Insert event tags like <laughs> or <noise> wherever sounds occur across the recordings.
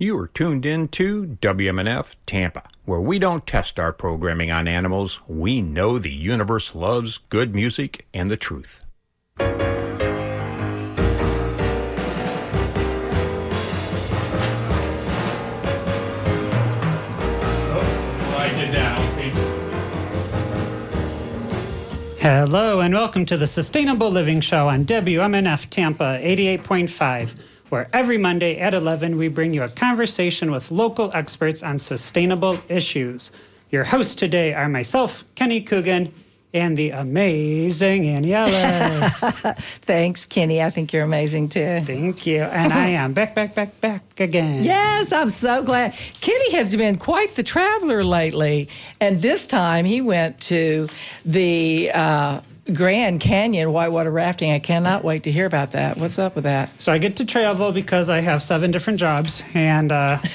You are tuned in to WMNF Tampa, where we don't test our programming on animals. We know the universe loves good music and the truth. Hello, and welcome to the Sustainable Living Show on WMNF Tampa 88.5, where every Monday at 11 we bring you a conversation with local experts on sustainable issues. Your hosts today are myself, Kenny Coogan, and the amazing Annie Ellis. <laughs> Thanks, Kenny. I think you're amazing too. Thank you. And I am back, back, back, back again. Yes, I'm so glad. Kenny has been quite the traveler lately. And this time he went to the uh, Grand Canyon whitewater rafting. I cannot wait to hear about that. What's up with that? So I get to travel because I have seven different jobs. And uh, <laughs>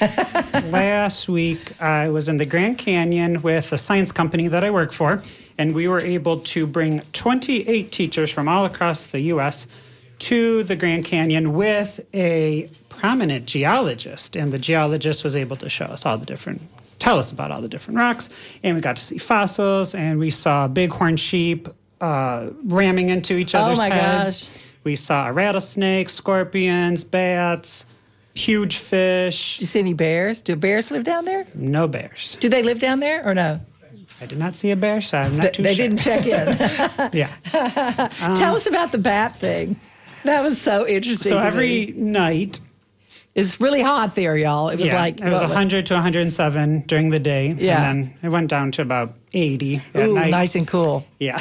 last week I was in the Grand Canyon with a science company that I work for. And we were able to bring 28 teachers from all across the U.S. to the Grand Canyon with a prominent geologist. And the geologist was able to show us all the different tell us about all the different rocks. And we got to see fossils, and we saw bighorn sheep uh, ramming into each other's oh my heads. Gosh. We saw rattlesnakes, scorpions, bats, huge fish. Did you see any bears? Do bears live down there? No bears. Do they live down there or no? I did not see a bear, so I'm not too they sure. They didn't check in. <laughs> yeah. <laughs> Tell us about the bat thing. That was so interesting. So every me. night, it's really hot there, y'all. It was yeah, like it was what, 100 to 107 during the day, Yeah. and then it went down to about 80 at Ooh, night. nice and cool. Yeah.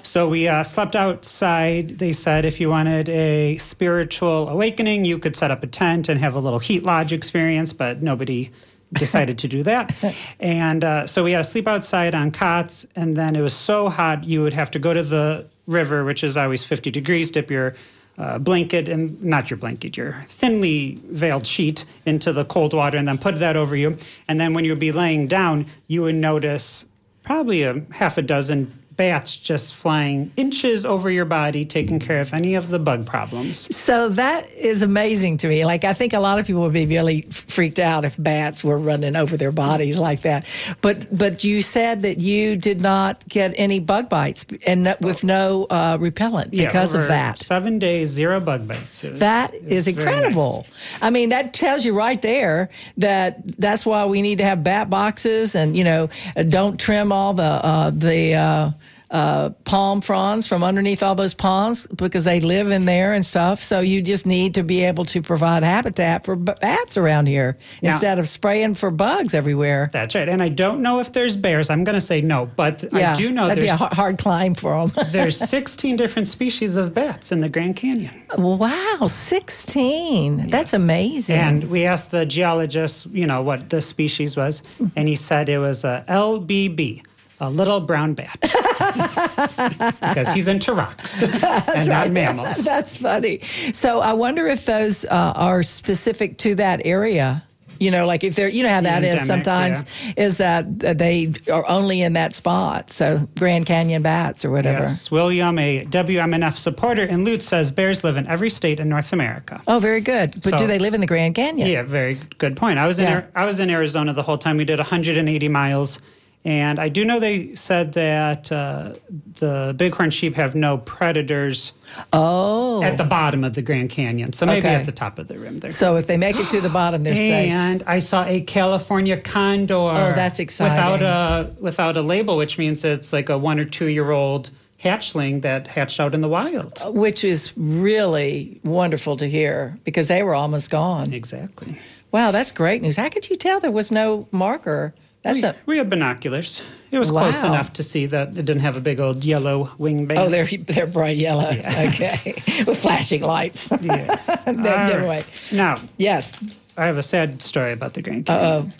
<laughs> so we uh, slept outside. They said if you wanted a spiritual awakening, you could set up a tent and have a little heat lodge experience, but nobody <laughs> decided to do that. And uh, so we had to sleep outside on cots, and then it was so hot you would have to go to the river, which is always 50 degrees, dip your uh, blanket and not your blanket, your thinly veiled sheet into the cold water, and then put that over you. And then when you would be laying down, you would notice probably a half a dozen bats just flying inches over your body, taking care of any of the bug problems. So that is amazing to me. Like I think a lot of people would be really freaked out if bats were running over their bodies like that. But but you said that you did not get any bug bites and no, with no uh, repellent because over of that. Seven days, zero bug bites. It was- That is incredible. I mean, that tells you right there that that's why we need to have bat boxes and you know uh, don't trim all the uh, the. Uh, uh, palm fronds from underneath all those ponds because they live in there and stuff. So you just need to be able to provide habitat for bats around here Now- instead of spraying for bugs everywhere. That's right. And I don't know if there's bears. I'm going to say no, but yeah, I do know that'd be a hard climb for them. <laughs> there's 16 different species of bats in the Grand Canyon. wow, sixteen! That's amazing. And we asked the geologist, you know, what the species was, and he said it was a LBB, a little brown bat, <laughs> because he's into rocks <laughs> and not mammals. <laughs> That's funny. So I wonder if those uh, are specific to that area. You know, like if they're, you know how that is Endemic, sometimes, is that they are only in that spot. So Grand Canyon bats or whatever. Yes, William, a WMNF supporter in Lutz, says bears live in every state in North America. Oh, very good. But So- do they live in the Grand Canyon? Yeah, very good point. I was in Yeah. I was in Arizona the whole time. We did 180 miles, and I do know they said that uh, the bighorn sheep have no predators Oh. at the bottom of the Grand Canyon, so maybe Okay. at the top of the rim there. so if they make it to the bottom, they're safe. and I saw a California condor. Oh, that's exciting. Without a without a label, which means it's like a one or two year old hatchling that hatched out in the wild. Which is really wonderful to hear because they were almost gone. Exactly. Wow, that's great news. How could you tell there was no marker? That's We, a we had binoculars. It was close enough to see that it didn't have a big old yellow wing band. Oh, they're they're bright yellow. <laughs> Okay, with flashing lights. <laughs> yes. <laughs> that All give right. away. Now, Yes. I have a sad story about the Grand Canyon. Uh oh.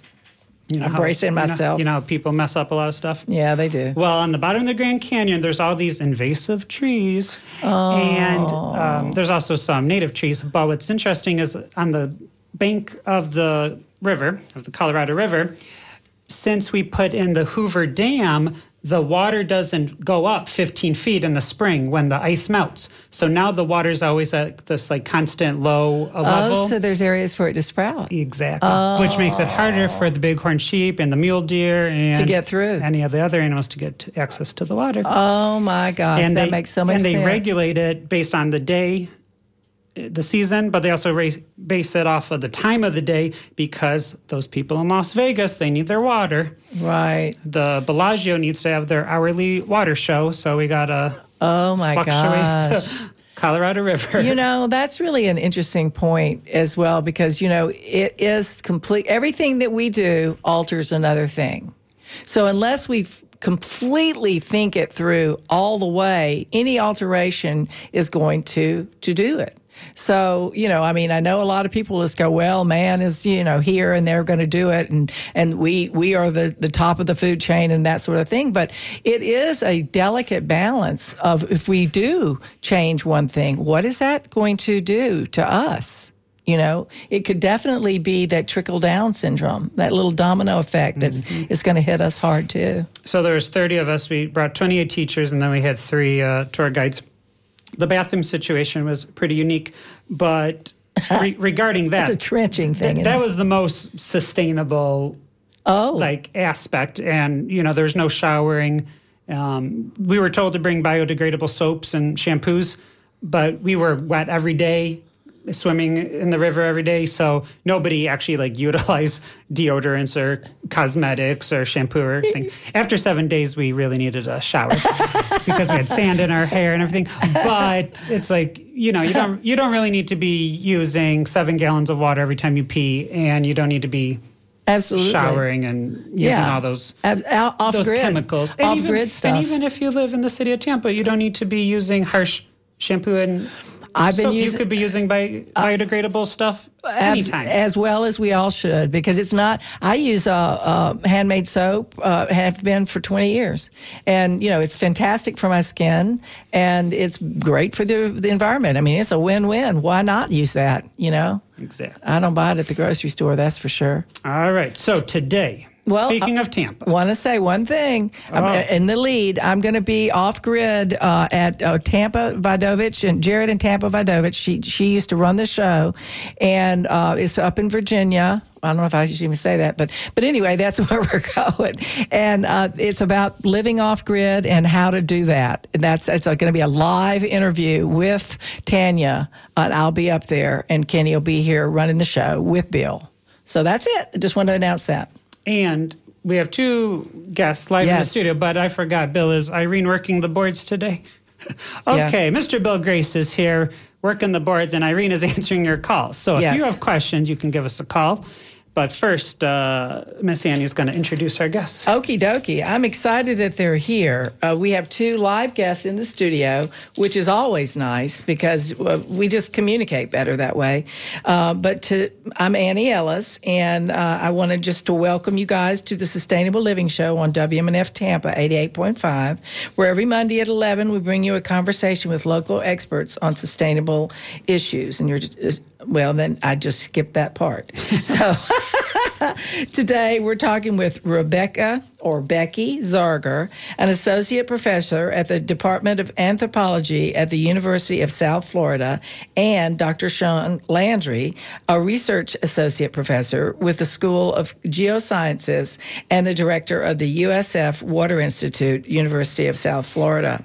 You know I'm how- bracing you know- myself. You know, how people mess up a lot of stuff. Yeah, they do. Well, on the bottom of the Grand Canyon, there's all these invasive trees, and um, there's also some native trees. But what's interesting is on the bank of the river, of the Colorado River, since we put in the Hoover Dam, the water doesn't go up 15 feet in the spring when the ice melts. So now the water's always at this like constant low uh, level. Oh, so there's areas for it to sprout. Exactly. Which makes it harder for the bighorn sheep and the mule deer and To get through. any of the other animals to get to access to the water. Oh my gosh, and that they, makes so much and sense. they regulate it based on the day, the season, but they also raise, base it off of the time of the day because those people in Las Vegas they need their water. right. The Bellagio needs to have their hourly water show, so we gotta Oh my gosh. <laughs> Colorado River. You know, that's really an interesting point as well because, you know, it is complete, everything that we do alters another thing. So unless we completely think it through all the way, any alteration is going to, to do it. So, you know, I mean, I know a lot of people just go, well, man is, you know, here and they're going to do it. And, and we, we are the, the top of the food chain and that sort of thing. But it is a delicate balance of if we do change one thing, what is that going to do to us? You know, it could definitely be that trickle down syndrome, that little domino effect that is going to hit us hard too. So there was 30 of us. We brought 28 teachers, and then we had three uh, tour guides. The bathroom situation was pretty unique, but re- <laughs> regarding that, It's a trenching thing. that, isn't that it? was the most sustainable oh, like aspect and you know there's no showering um, we were told to bring biodegradable soaps and shampoos but we were wet every day swimming in the river every day so nobody actually like <laughs> utilized deodorants or cosmetics or shampoo or anything <laughs> after seven days we really needed a shower <laughs> because we had sand in our hair and everything but it's like you know you don't you don't really need to be using seven gallons of water every time you pee and you don't need to be absolutely. showering and using all those Ab- off those grid, chemicals. off even, grid stuff. And even if you live in the city of Tampa, you don't need to be using harsh shampoo and I've been soap. using- you could be using bi- biodegradable stuff anytime. as well as we all should because it's not i use uh, uh, handmade soap uh, have been for 20 years and you know it's fantastic for my skin and it's great for the, the environment i mean it's a win-win why not use that you know exactly. i don't buy it at the grocery store that's for sure All right. So today, Well, speaking of Tampa, want to say one thing Oh. in the lead. I'm going to be off grid uh, at uh, Tanya Vidovich and Jared and Tanya Vidovich. She she used to run the show, and uh, it's up in Virginia. I don't know if I should even say that, but but anyway, that's <laughs> where we're going, and uh, it's about living off grid and how to do that. And that's it's going to be a live interview with Tanya, and I'll be up there, and Kenny will be here running the show with Bill. So that's it. I just want to announce that. And we have two guests live in the studio, but I forgot. Bill is Irene working the boards today. <laughs> Yeah. okay, Mr. Bill Grace is here working the boards, and Irene is <laughs> answering your calls. So if Yes. you have questions, you can give us a call. But first, uh, Miss Annie is going to introduce our guests. Okie dokie. I'm excited that they're here. Uh, we have two live guests in the studio, which is always nice because uh, we just communicate better that way. Uh, but to, I'm Annie Ellis, and uh, I wanted just to welcome you guys to the Sustainable Living Show on WMNF Tampa 88.5, where every Monday at 11 we bring you a conversation with local experts on sustainable issues. And you're well, then I just skipped that part. So. <laughs> Today, we're talking with Rebecca or Becky Zarger, an associate professor at the Department of Anthropology at the University of South Florida, and Dr. Shawn Landry, a research associate professor with the School of Geosciences and the director of the USF Water Institute, University of South Florida.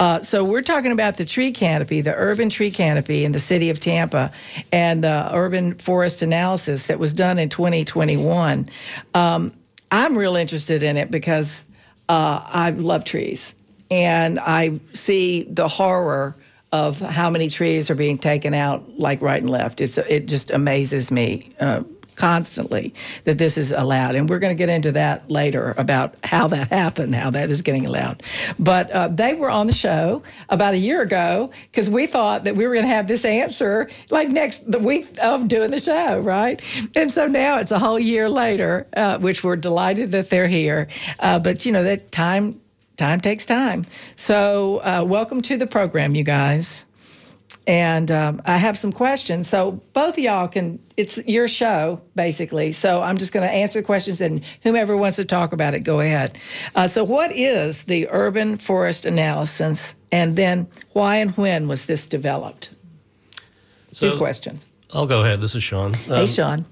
Uh, so, we're talking about the tree canopy, the urban tree canopy in the city of Tampa, and the urban forest analysis that was done in 2021. Um, I'm real interested in it because uh, I love trees and I see the horror of how many trees are being taken out like right and left. It's it just amazes me. Uh, constantly that this is allowed. And we're going to get into that later about how that happened how that is getting allowed. But uh, they were on the show about a year ago because we thought that we were going to have this answer like next the week of doing the show right? And so now it's a whole year later uh, which we're delighted that they're here. Uh, but you know that time time takes time. So uh, welcome to the program you guys and um, I have some questions. So both of y'all can. It's your show basically. So I'm just going to answer the questions, and whomever wants to talk about it, go ahead. Uh, so what is the urban forest analysis, and then why and when was this developed? So- Good question. I'll go ahead. This is Shawn. hey, Um, Shawn.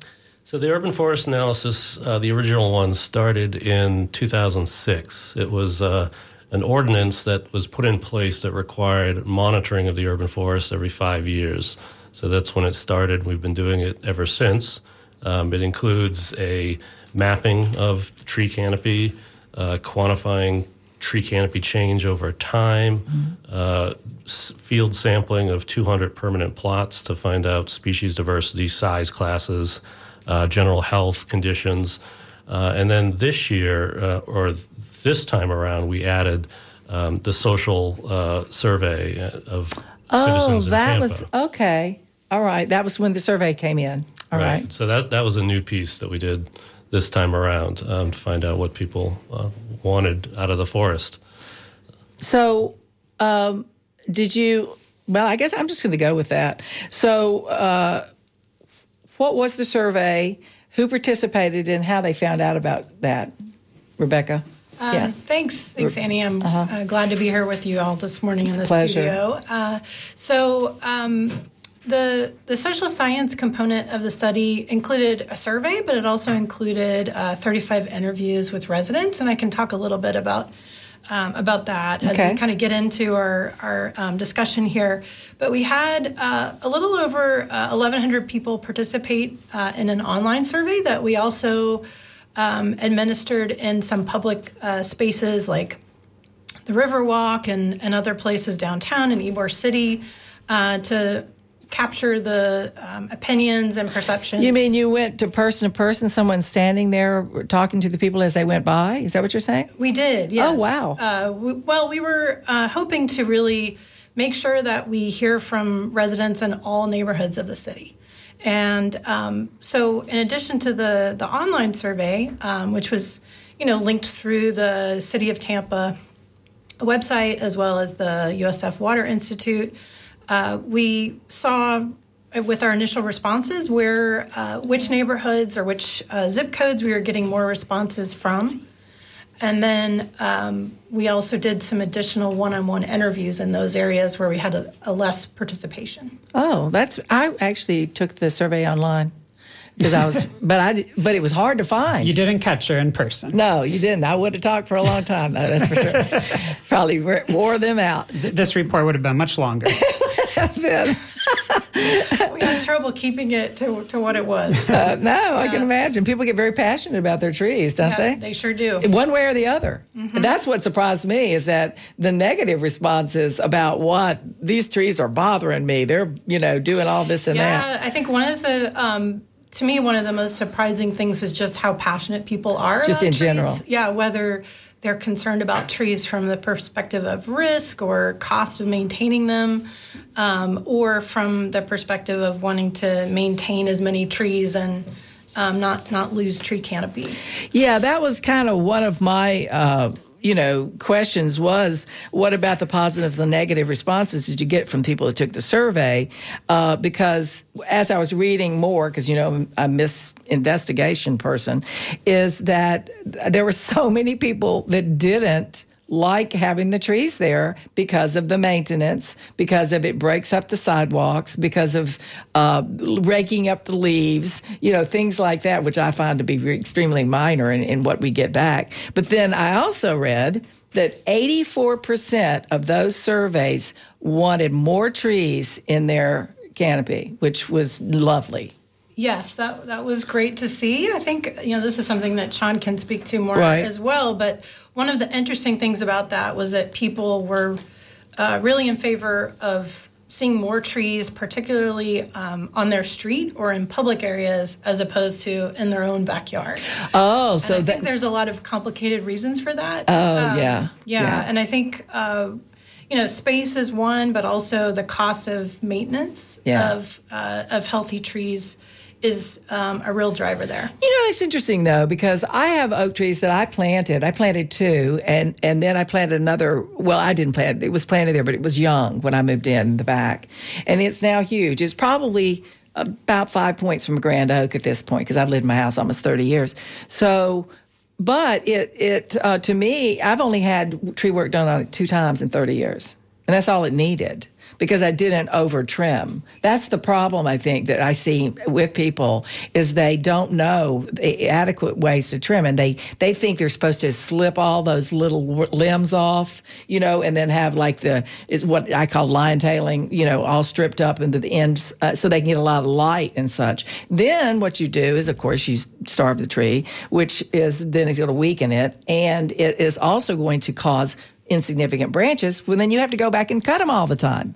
So the urban forest analysis, uh, the original one, started in 2006. It was uh, an ordinance that was put in place that required monitoring of the urban forest every five years. So that's when it started. We've been doing it ever since. Um, it includes a mapping of tree canopy, uh, quantifying tree canopy change over time, uh, s- field sampling of 200 permanent plots to find out species diversity, size classes, uh, general health conditions. Uh, and then this year, uh, or th- this time around, we added um, the social uh, survey uh, of Oh, citizens in that was okay. All right, that was when the survey came in. All right. So that that was a new piece that we did this time around um, to find out what people uh, wanted out of the forest. So, um, did you? Well, I guess I'm just going to go with that. So, uh, what was the survey? Who participated and how they found out about that? Rebecca. Um, yeah. Thanks, thanks, Annie. I'm uh, glad to be here with you all this morning in the pleasure. studio. Uh, so, um, the the social science component of the study included a survey, but it also included uh, 35 interviews with residents, and I can talk a little bit about. Um, about that as Okay. we kind of get into our, our um, discussion here. But we had uh, a little over uh, 1,100 people participate uh, in an online survey that we also um, administered in some public uh, spaces like the Riverwalk and, and other places downtown in Ybor City uh, to capture the um, opinions and perceptions. You mean you went to person to person, someone standing there talking to the people as they went by? Is that what you're saying? We did, yes. Oh, wow. Uh, we, well, we were uh, hoping to really make sure that we hear from residents in all neighborhoods of the city. And um, so, in addition to the, the online survey, um, which was, you know, linked through the City of Tampa website as well as the USF Water Institute, uh, we saw with our initial responses where uh, which neighborhoods or which uh, zip codes we were getting more responses from. And then um, we also did some additional one-on-one interviews in those areas where we had a, a less participation. Oh, that's. I actually took the survey online because I was, <laughs> but I, but it was hard to find. You didn't catch her in person. no, you didn't. I would have talked for a long time, though. That's for sure. <laughs> Probably wore- wore them out. Th- This report would have been much longer. <laughs> We had trouble keeping it to, to what it was. <laughs> Uh, no, I can imagine. People get very passionate about their trees, don't Yeah, they? they sure do. One way or the other. And that's what surprised me is that the negative responses about what these trees are bothering me. They're, you know, doing all this and that. Yeah, I think one of the um, to me one of the most surprising things was just how passionate people are Just about in trees. general. Yeah, whether they're concerned about trees from the perspective of risk or cost of maintaining them, um, or from the perspective of wanting to maintain as many trees and um, not not lose tree canopy. Yeah, that was kind of one of my, uh, you know, questions was what about the positive and the negative responses did you get from people that took the survey? Uh, because as I was reading more, because, you know, I'm Miss Investigation person, is that there were so many people that didn't like having the trees there because of the maintenance, because of it breaks up the sidewalks, because of uh, raking up the leaves, you know, things like that, which I find to be extremely minor in, in what we get back. But then I also read that 84% of those surveys wanted more trees in their canopy, which was lovely. Yes, that that was great to see. I think you know this is something that Shawn can speak to more Right. as well. But one of the interesting things about that was that people were uh, really in favor of seeing more trees, particularly um, on their street or in public areas, as opposed to in their own backyard. Oh, so I that. think there's a lot of complicated reasons for that. Oh, Um, yeah. yeah, Yeah. and I think uh, you know space is one, but also the cost of maintenance Yeah. of uh, of healthy trees is um, a real driver there. You know, it's interesting though because I have oak trees that I planted. I planted two, and and then I planted another. Well, I didn't plant it; was planted there, but it was young when I moved in the back, and it's now huge. It's probably about five points from a grand oak at this point because I've lived in my house almost thirty years. So. But it, it uh, to me, I've only had tree work done on it two times in 30 years, and that's all it needed because I didn't over trim. That's the problem I think that I see with people is they don't know the adequate ways to trim and they they think they're supposed to slip all those little limbs off, you know, and then have like the is what I call lion tailing, you know, all stripped up into the ends uh, so they can get a lot of light and such. Then what you do is of course you starve the tree, which is then it's going to weaken it and it is also going to cause insignificant branches, well, then you have to go back and cut them all the time.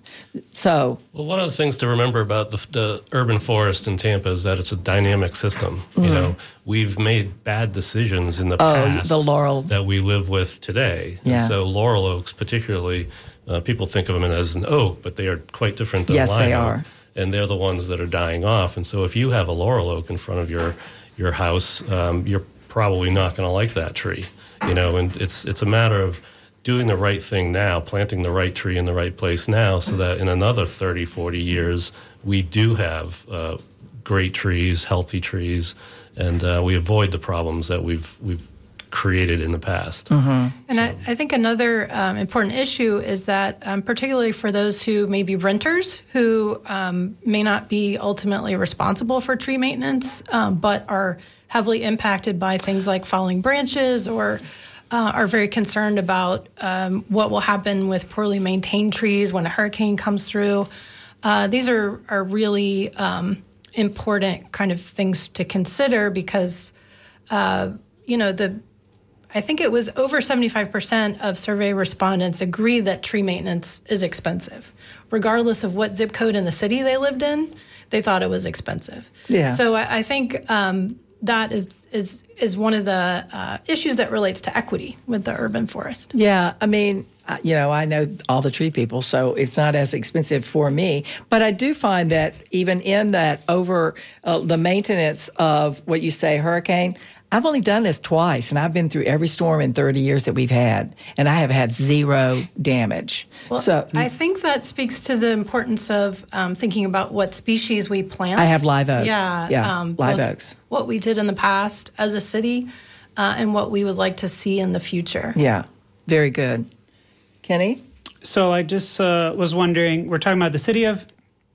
So, well, one of the things to remember about the, the urban forest in Tampa is that it's a dynamic system. Mm-hmm. You know, we've made bad decisions in the oh, past the laurel that we live with today. Yeah. And so, laurel oaks, particularly, uh, people think of them as an oak, but they are quite different than yes, live they oak, are. And they're the ones that are dying off. And so, if you have a laurel oak in front of your your house, um, you're probably not going to like that tree. You know, and it's it's a matter of doing the right thing now, planting the right tree in the right place now, so that in another 30, 40 years, we do have uh, great trees, healthy trees, and uh, we avoid the problems that we've we've created in the past. Mm-hmm. And I, I, think another um, important issue is that, um, particularly for those who may be renters who um, may not be ultimately responsible for tree maintenance, um, but are heavily impacted by things like falling branches or uh, are very concerned about um, what will happen with poorly maintained trees when a hurricane comes through. Uh, these are are really um, important kind of things to consider because uh, you know the I think it was over 75% of survey respondents agree that tree maintenance is expensive. Regardless of what zip code in the city they lived in, they thought it was expensive. Yeah. So I, I think um, that is is is one of the uh, issues that relates to equity with the urban forest. Yeah, I mean, you know, I know all the tree people, so it's not as expensive for me. But I do find that even in that over uh, the maintenance of what you say hurricane, I've only done this twice, and I've been through every storm in 30 years that we've had, and I have had zero damage. Well, so I think that speaks to the importance of um, thinking about what species we plant. I have live oaks. Yeah, yeah, um, live oaks. What we did in the past as a city, uh, and what we would like to see in the future. Yeah, very good. Kenny. So I just uh, was wondering. We're talking about the city of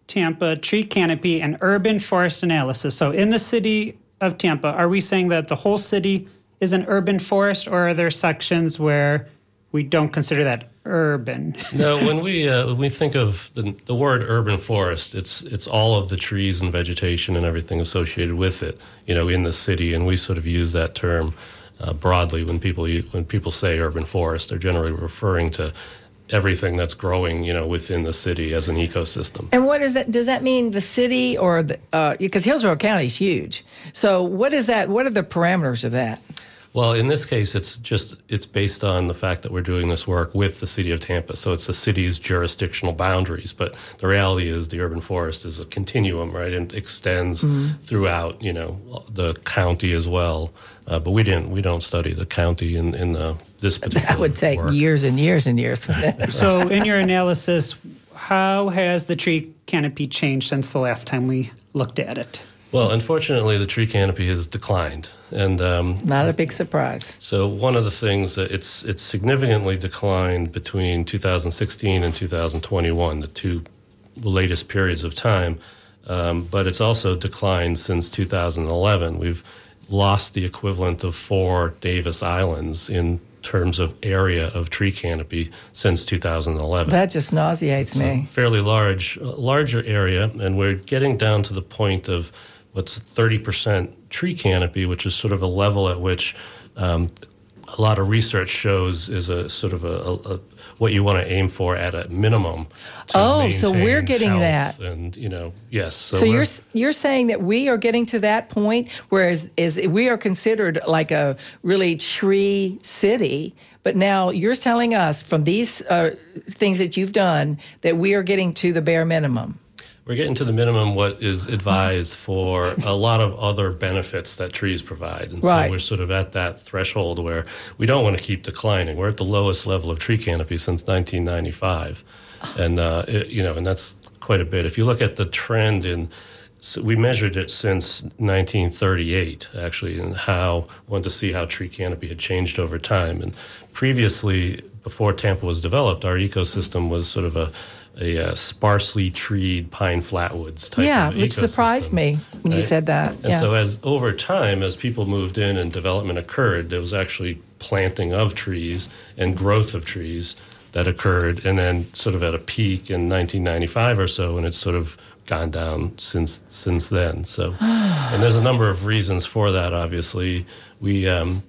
Tampa tree canopy and urban forest analysis. So in the city of Tampa, are we saying that the whole city is an urban forest, or are there sections where we don't consider that urban? <laughs> no, when we uh, when we think of the, the word urban forest, it's it's all of the trees and vegetation and everything associated with it, you know, in the city, and we sort of use that term uh, broadly when people when people say urban forest. They're generally referring to everything that's growing, you know, within the city as an ecosystem. And what is that? Does that mean the city or the uh, because Hillsborough County is huge? So what is that? What are the parameters of that? Well, in this case, it's just it's based on the fact that we're doing this work with the city of Tampa. So it's the city's jurisdictional boundaries. But the reality is, the urban forest is a continuum, right, and extends mm-hmm. throughout, you know, the county as well. Uh, but we didn't we don't study the county in in the, this particular. <laughs> That would take work. years and years and years. <laughs> so, in your analysis, how has the tree canopy changed since the last time we looked at it? Well, unfortunately, the tree canopy has declined, and um, not a big surprise. So one of the things that it's it's significantly declined between 2016 and 2021, the two latest periods of time, um, but it's also declined since 2011. We've lost the equivalent of four Davis Islands in terms of area of tree canopy since 2011. That just nauseates it's me. fairly large, larger area, and we're getting down to the point of what's 30% tree canopy, which is sort of a level at which um, a lot of research shows is a sort of a, a, a what you want to aim for at a minimum. oh, so we're getting that, and you know, yes. So, so you're you're saying that we are getting to that point, whereas is we are considered like a really tree city. But now you're telling us from these uh, things that you've done that we are getting to the bare minimum. We're getting to the minimum what is advised for a lot of other benefits that trees provide. And Right. so we're sort of at that threshold where we don't want to keep declining. We're at the lowest level of tree canopy since 1995. And, uh, it, you know, and that's quite a bit. If you look at the trend in, so we measured it since 1938, actually, and how wanted to see how tree canopy had changed over time. And previously, before Tampa was developed, our ecosystem was sort of a, a, uh sparsely treed pine flatwoods type yeah, which surprised me when you said that. And yeah. so, as over time, as people moved in and development occurred, there was actually planting of trees and growth of trees that occurred, and then sort of at a peak in 1995 or so, and it's sort of gone down since since then. So, <sighs> and there's a number of reasons for that. Obviously, we. Um,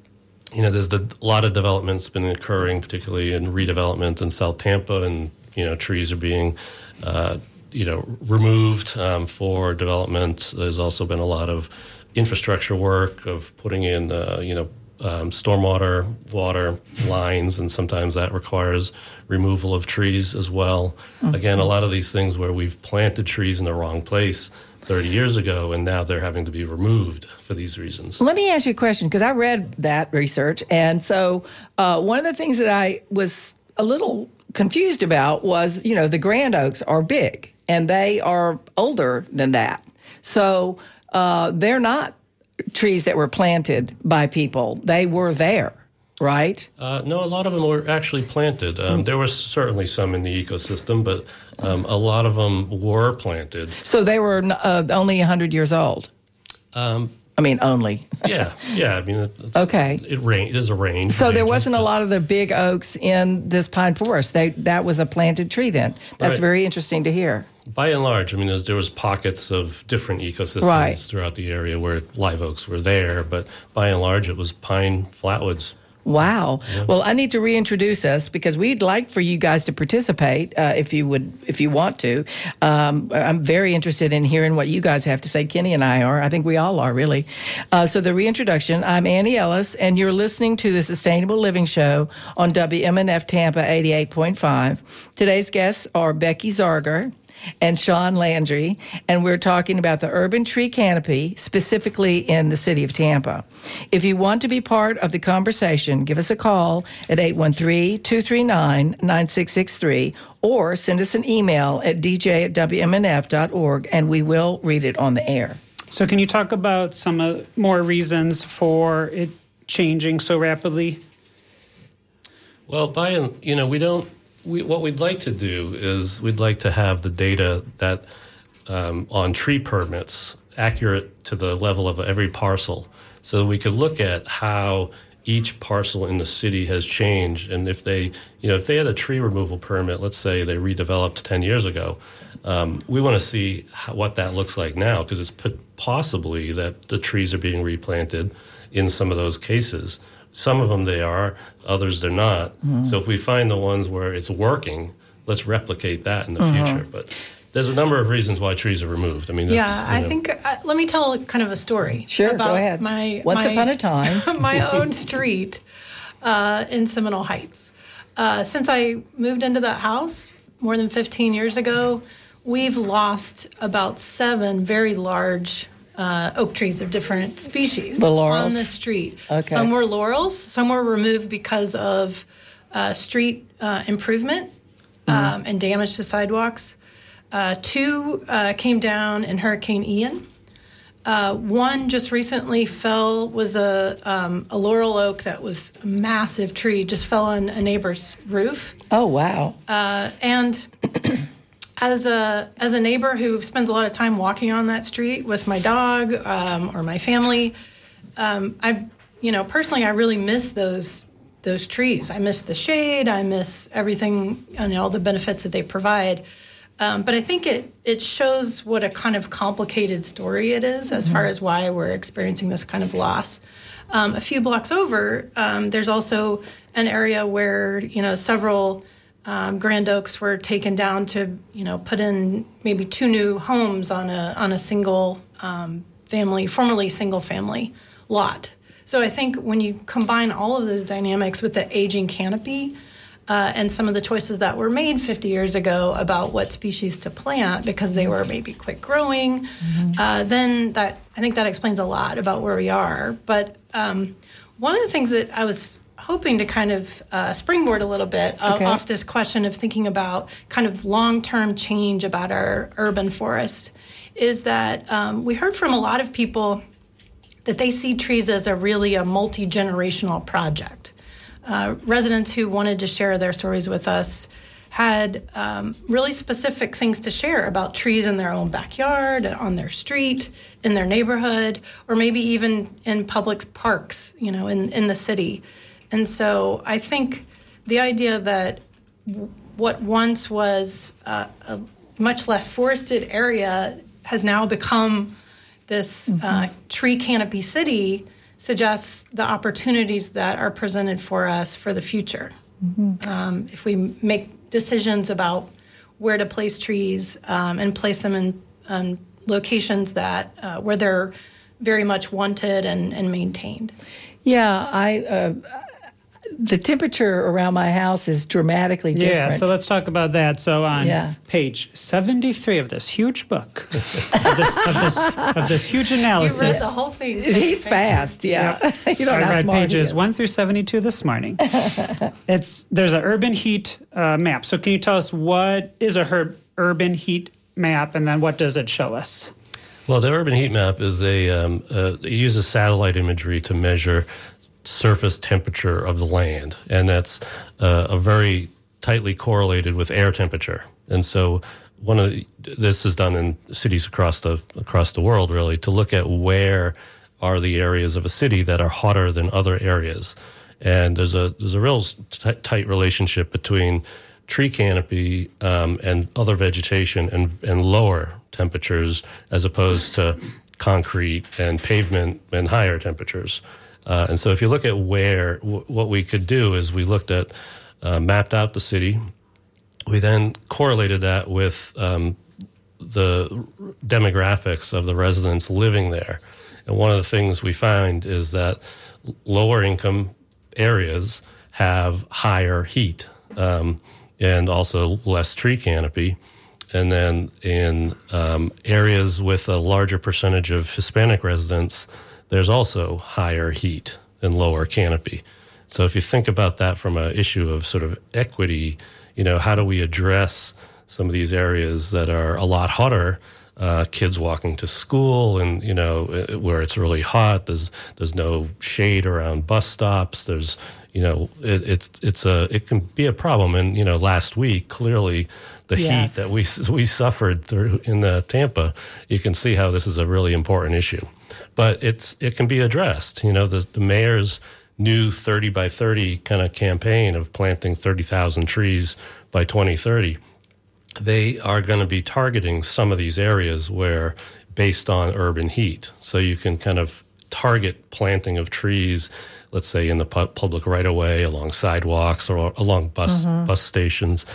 you know, there's the, a lot of development's been occurring, particularly in redevelopment in South Tampa, and you know, trees are being, uh, you know, removed um, for development. There's also been a lot of infrastructure work of putting in, uh, you know, um, stormwater water lines, and sometimes that requires removal of trees as well. Again, a lot of these things where we've planted trees in the wrong place 30 years ago, and now they're having to be removed for these reasons. Let me ask you a question because I read that research. And so uh, one of the things that I was a little confused about was, you know, the grand oaks are big and they are older than that. So uh, they're not trees that were planted by people, they were there, right? Uh, no, a lot of them were actually planted. Um, there were certainly some in the ecosystem, but um, a lot of them were planted. So they were uh, only 100 years old. I mean, only. Yeah, yeah. I mean, it, it's, Okay. It range. There's a range. So there wasn't a lot of the big oaks in this pine forest. They that was a planted tree then. That's Right. very interesting to hear. By and large, I mean, there was pockets of different ecosystems Right. throughout the area where live oaks were there, but by and large, it was pine flatwoods. Wow. Well, I need to reintroduce us because we'd like for you guys to participate uh, if you would, if you want to. Um, I'm very interested in hearing what you guys have to say. Kenny and I are. I think we all are, really. Uh, so, the reintroduction I'm Annie Ellis, and you're listening to the Sustainable Living Show on WMNF Tampa 88.5. Today's guests are Becky Zarger and Shawn Landry, and we're talking about the urban tree canopy, specifically in the city of Tampa. If you want to be part of the conversation, give us a call at 813 239 9663 or send us an email at dj at wmnf.org and we will read it on the air. So, can you talk about some uh, more reasons for it changing so rapidly? Well, by and you know, we don't. We, what we'd like to do is we'd like to have the data that um, on tree permits accurate to the level of every parcel, so we could look at how each parcel in the city has changed, and if they, you know, if they had a tree removal permit, let's say they redeveloped ten years ago, um, we want to see how, what that looks like now because it's possibly that the trees are being replanted in some of those cases. Some of them they are, others they're not. So if we find the ones where it's working, let's replicate that in the future. But there's a number of reasons why trees are removed. I mean, that's, Yeah, I know- think. Uh, let me tell kind of a story. Sure, go ahead. My Once my- upon a time. <laughs> my <laughs> own street uh, in Seminole Heights. Uh, since I moved into that house more than 15 years ago, we've lost about seven very large uh, oak trees of different species The laurels? on the street. Okay. Some were laurels, some were removed because of uh, street uh, improvement Mm-hmm. um, and damage to sidewalks. Uh, two uh, came down in Hurricane Ian. Uh, one just recently fell was a um, a laurel oak that was a massive tree just fell on a neighbor's roof Oh, wow. and <clears throat> as a as a neighbor who spends a lot of time walking on that street with my dog um, or my family, um, I you know personally I really miss those those trees. I miss the shade. I miss everything and all the benefits that they provide. Um, but I think it it shows what a kind of complicated story it is as far as why we're experiencing this kind of loss. Um, a few blocks over, um, there's also an area where you know several um, grand oaks were taken down to you know put in maybe two new homes on a on a single um, family, formerly single family lot. So I think when you combine all of those dynamics with the aging canopy, uh, and some of the choices that were made 50 years ago about what species to plant because they were maybe quick growing, uh, then that I think that explains a lot about where we are. But um, one of the things that I was hoping to kind of uh, springboard a little bit uh, Okay. off this question of thinking about kind of long-term change about our urban forest is that um, we heard from a lot of people that they see trees as a really a multi-generational project. Uh, residents who wanted to share their stories with us had um, really specific things to share about trees in their own backyard, on their street, in their neighborhood, or maybe even in public parks, you know, in, in the city. And so I think the idea that what once was uh, a much less forested area has now become this uh, tree canopy city suggests the opportunities that are presented for us for the future. Um, if we make decisions about where to place trees um, and place them in um, locations that uh, where they're very much wanted and, and maintained. Yeah, I. Uh, the temperature around my house is dramatically different. Yeah, so let's talk about that. So on Yeah. page 73 of this huge book, <laughs> of, this, of, this, of this huge You analysis. read the whole thing. He's fast. Yeah, <laughs> you don't know I read pages 1 through 72 this morning. <laughs> it's There's an urban heat uh, map. So can you tell us what is a herb, urban heat map and then what does it show us? Well, the urban heat map is a um, uh, it uses satellite imagery to measure surface temperature of the land, and that's uh, a very tightly correlated with air temperature. And so, one of the, this is done in cities across the across the world, really, to look at where are the areas of a city that are hotter than other areas. And there's a there's a real t- tight relationship between tree canopy um, and other vegetation and, and lower temperatures as opposed to concrete and pavement and higher temperatures. Uh, and so if you look at where, w- what we could do is we looked at, uh, mapped out the city. We then correlated that with um, the demographics of the residents living there. And one of the things we find is that lower income areas have higher heat um, and also less tree canopy. And then in um, areas with a larger percentage of Hispanic residents, there's also higher heat and lower canopy. So if you think about that from an issue of sort of equity, you know, how do we address some of these areas that are a lot hotter? Uh, kids walking to school, and you know, where it's really hot. There's there's no shade around bus stops. There's you know, it, it's it's a it can be a problem. And you know, last week clearly the Yes. heat that we we suffered through in the Tampa, you can see how this is a really important issue. But it's it can be addressed. You know, the the mayor's new 30 by 30 kind of campaign of planting 30,000 trees by 2030 they are going to be targeting some of these areas where based on urban heat so you can kind of target planting of trees let's say in the pu- public right of way along sidewalks or along bus bus stations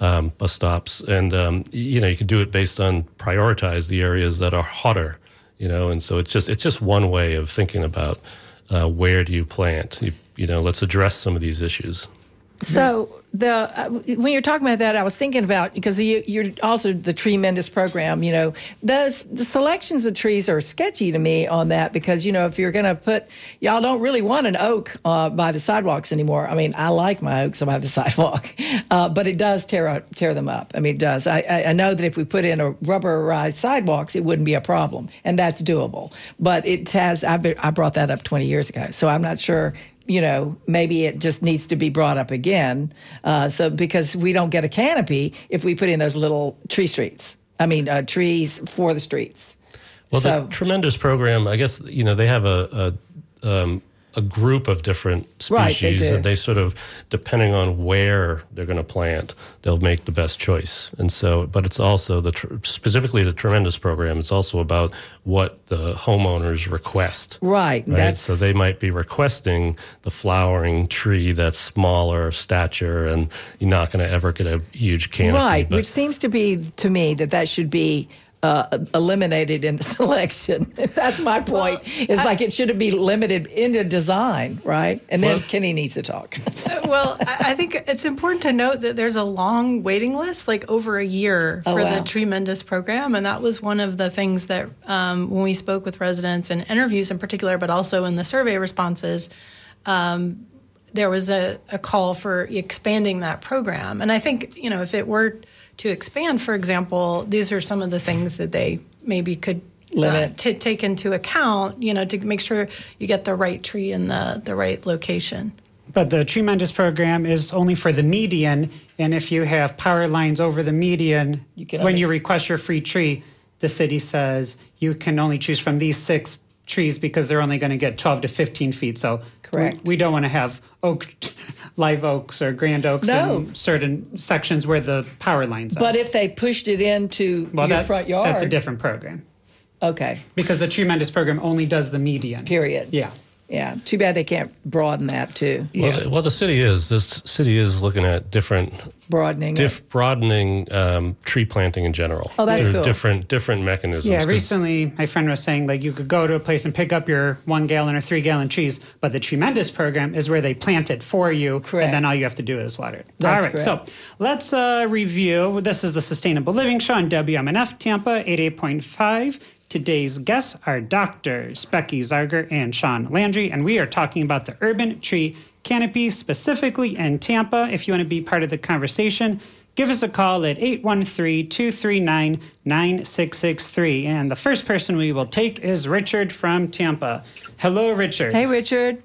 um, bus stops. And um, you know you can do it based on prioritize the areas that are hotter you know? And so it's just it's just one way of thinking about uh, where do you plant? You, you know let's address some of these issues So the uh, when you're talking about that, I was thinking about because you, you're also the tremendous program. You know, those the selections of trees are sketchy to me on that because you know if you're going to put y'all don't really want an oak uh, by the sidewalks anymore. I mean, I like my oaks by the <laughs> sidewalk, uh, but it does tear tear them up. I mean, it does. I, I, know that if we put in a rubberized sidewalks, it wouldn't be a problem, and that's doable. But it has. I've I brought that up 20 years ago, so I'm not sure you know, maybe it just needs to be brought up again. Uh, so because we don't get a canopy if we put in those little tree streets. I mean, uh, trees for the streets. Well, So- the tremendous program. I guess you know they have a a, um, a group of different Right, species, they and they sort of depending on where they're going to plant, they'll make the best choice. And so, but it's also the tr- specifically the tremendous program. It's also about what the homeowners request. Right. Right. So they might be requesting the flowering tree that's smaller stature, and you're not going to ever get a huge canopy. right, but- which seems to be to me that that should be uh, eliminated in the <laughs> selection. That's my point. it's like it should be limited into design, right? And then Kenny needs to talk. <laughs> well, I I think it's important to note that there's a long waiting list, like over a year, Oh, for wow. the Tremendous program, and that was one of the things that um, when we spoke with residents in interviews in particular, but also in the survey responses, um, there was a, a call for expanding that program. And I think you know if it were to expand, for example, these are some of the things that they maybe could. uh, to take into account, you know, to make sure you get the right tree in the, the right location. But the tree Tremendous program is only for the median, and if you have power lines over the median, You can when you request your free tree, the city says you can only choose from these six trees because they're only going to get 12 to 15 feet. So Correct. We, we don't want to have oak, <laughs> live oaks or grand oaks No. in certain sections where the power lines are. But if they pushed it into well, your that, front yard, that's a different program Okay, because the Tremendous program only does the median. period. Yeah. Yeah. Too bad they can't broaden that too. Well, the, well, the city is. This city is looking at different, Broadening. diff, broadening um, tree planting in general. Oh, that's Through cool. Different, different mechanisms. Yeah, recently my friend was saying like you could go to a place and pick up your one gallon or three gallon trees, but the Tremendous program is where they plant it for you, Correct. and then all you have to do is water it. That's all right, correct. so let's uh, review. This is the Sustainable Living Show on WMNF Tampa 88.5. Today's guests are doctors Becky Zarger and Shawn Landry, and we are talking about the urban tree canopy, specifically in Tampa. If you want to be part of the conversation, give us a call at 813 239 9663. And the first person we will take is Richard from Tampa. Hello, Richard. hey, Richard.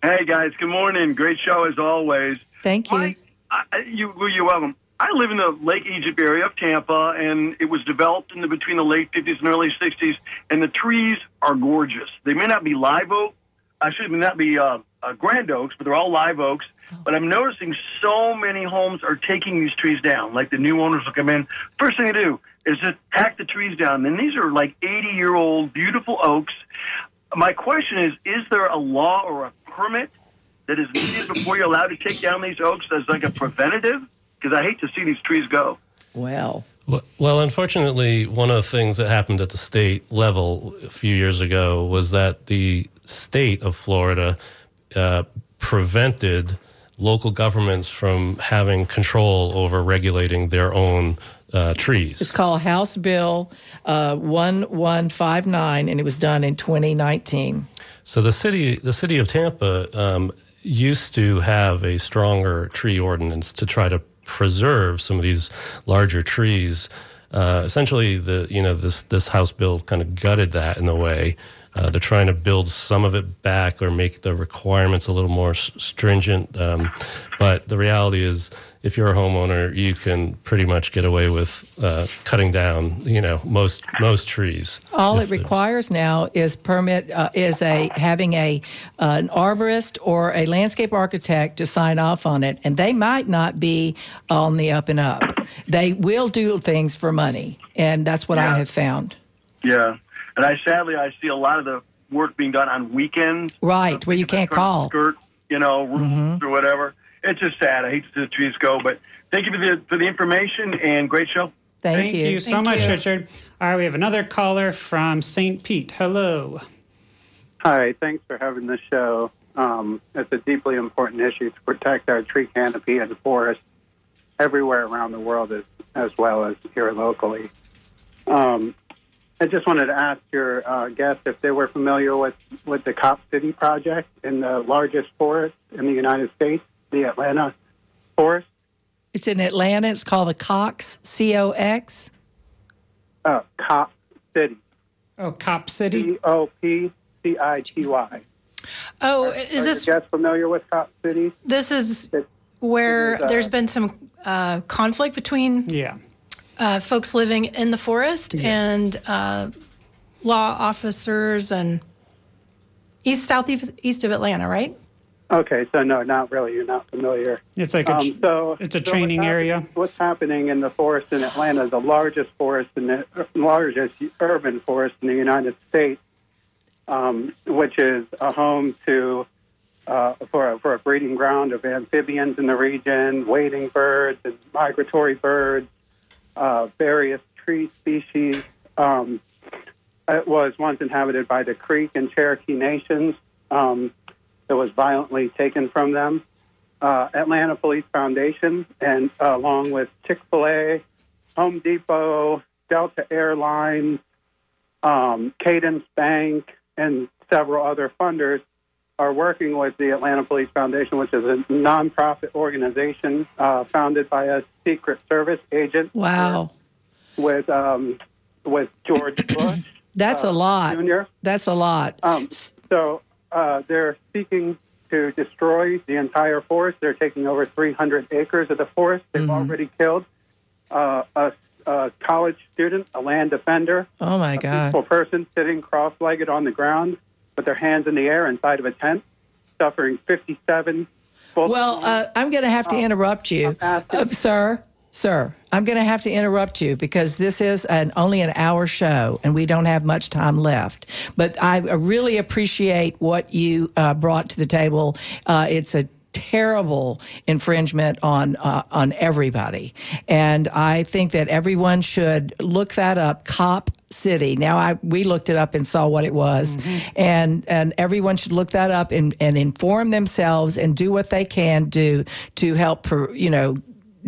Hey guys, good morning. Great show as always. Thank you. I, I, you, you're welcome. I live in the Lake Egypt area of Tampa, and it was developed in the, between the late 50s and early 60s. And the trees are gorgeous. They may not be live oak, actually, may not be uh, uh, grand oaks, but they're all live oaks. But I'm noticing so many homes are taking these trees down. Like the new owners will come in. First thing they do is just hack the trees down. And these are like 80 year old beautiful oaks. My question is: Is there a law or a permit that is needed before you're allowed to take down these oaks as like a preventative? Because I hate to see these trees go. well, Well- Well, unfortunately, one of the things that happened at the state level a few years ago was that the state of Florida uh, prevented local governments from having control over regulating their own uh, trees. it's called House Bill uh, 1159, and it was done in 2019. So the city, the city of Tampa, um, used to have a stronger tree ordinance to try to preserve some of these larger trees. Uh, essentially, the you know this this House bill kind of gutted that in a way. Uh, they're trying to build some of it back or make the requirements a little more stringent. Um, but the reality is, if you're a homeowner, you can pretty much get away with uh, cutting down, you know, most most trees. All it requires now is permit uh, is a having a uh, an arborist or a landscape architect to sign off on it, and they might not be on the up and up. They will do things for money, and that's what I have found. Yeah, and I sadly I see a lot of the work being done on weekends. Right, where you can't call. Skirt, you know, roofs or whatever. It's just sad. I hate to see the trees go, but thank you for the for the information and great show. Thank, Thank you, so Thank much, you. Richard. All right, we have another caller from St. Pete. Hello. Hi, thanks for having the show. Um, it's a deeply important issue to protect our tree canopy and forest everywhere around the world, as, as well as here locally. Um, I just wanted to ask your uh, guests if they were familiar with, with the Cop City project in the largest forest in the United States, the Atlanta forest. It's in Atlanta. It's called the Cox C O X. Uh, Cop City, Oh, Cop City. C O P C I T Y. Oh, is Are this you guys familiar with Cop City? this is It- where uh, there's been some uh, conflict between Yeah. Uh, folks living in the forest and uh, law officers and east southeast east of Atlanta, right? Okay, so no, not really. You're not familiar. It's like a, Um, so it's a so training what's area. What's happening in the forest in Atlanta, the largest forest in the largest urban forest in the United States, um, which is a home to uh, for a, for a breeding ground of amphibians in the region, wading birds and migratory birds, uh, various tree species, Um, it was once inhabited by the Creek and Cherokee nations. Um, it was violently taken from them. Uh, Atlanta Police Foundation, and uh, along with Chick fil A, Home Depot, Delta Airlines, um, Cadence Bank, and several other funders, are working with the Atlanta Police Foundation, which is a nonprofit organization uh, founded by a Secret Service agent. Wow. With um, with George <coughs> Bush. That's a lot. Junior. That's a lot. Um, so uh, they're seeking to destroy the entire forest. They're taking over 300 acres of the forest. They've already killed uh, a, a college student, a land defender, oh my a God. peaceful person sitting cross-legged on the ground with their hands in the air inside of a tent, suffering 57. Well, uh, I'm going to have to interrupt you, uh, sir. Sir, I'm going to have to interrupt you because this is an, only an hour show and we don't have much time left. But I really appreciate what you uh, brought to the table. Uh, it's a terrible infringement on uh, on everybody, and I think that everyone should look that up. Cop City. Now, I we looked it up and saw what it was, and and everyone should look that up and, and inform themselves and do what they can do to help, per, you know.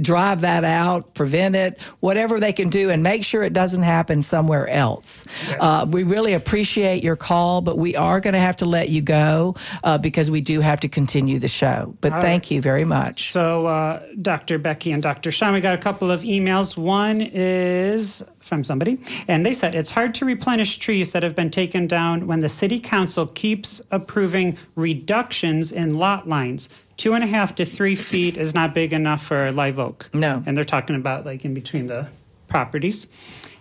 Drive that out, prevent it, whatever they can do, and make sure it doesn't happen somewhere else. Uh, we really appreciate your call, but we are going to have to let you go uh, because we do have to continue the show. But thank you very much. So, uh, Dr. Becky and Dr. Shawn, we got a couple of emails. One is from somebody, and they said it's hard to replenish trees that have been taken down when the city council keeps approving reductions in lot lines. Two and a half to three feet is not big enough for a live oak. No. And they're talking about like in between the properties.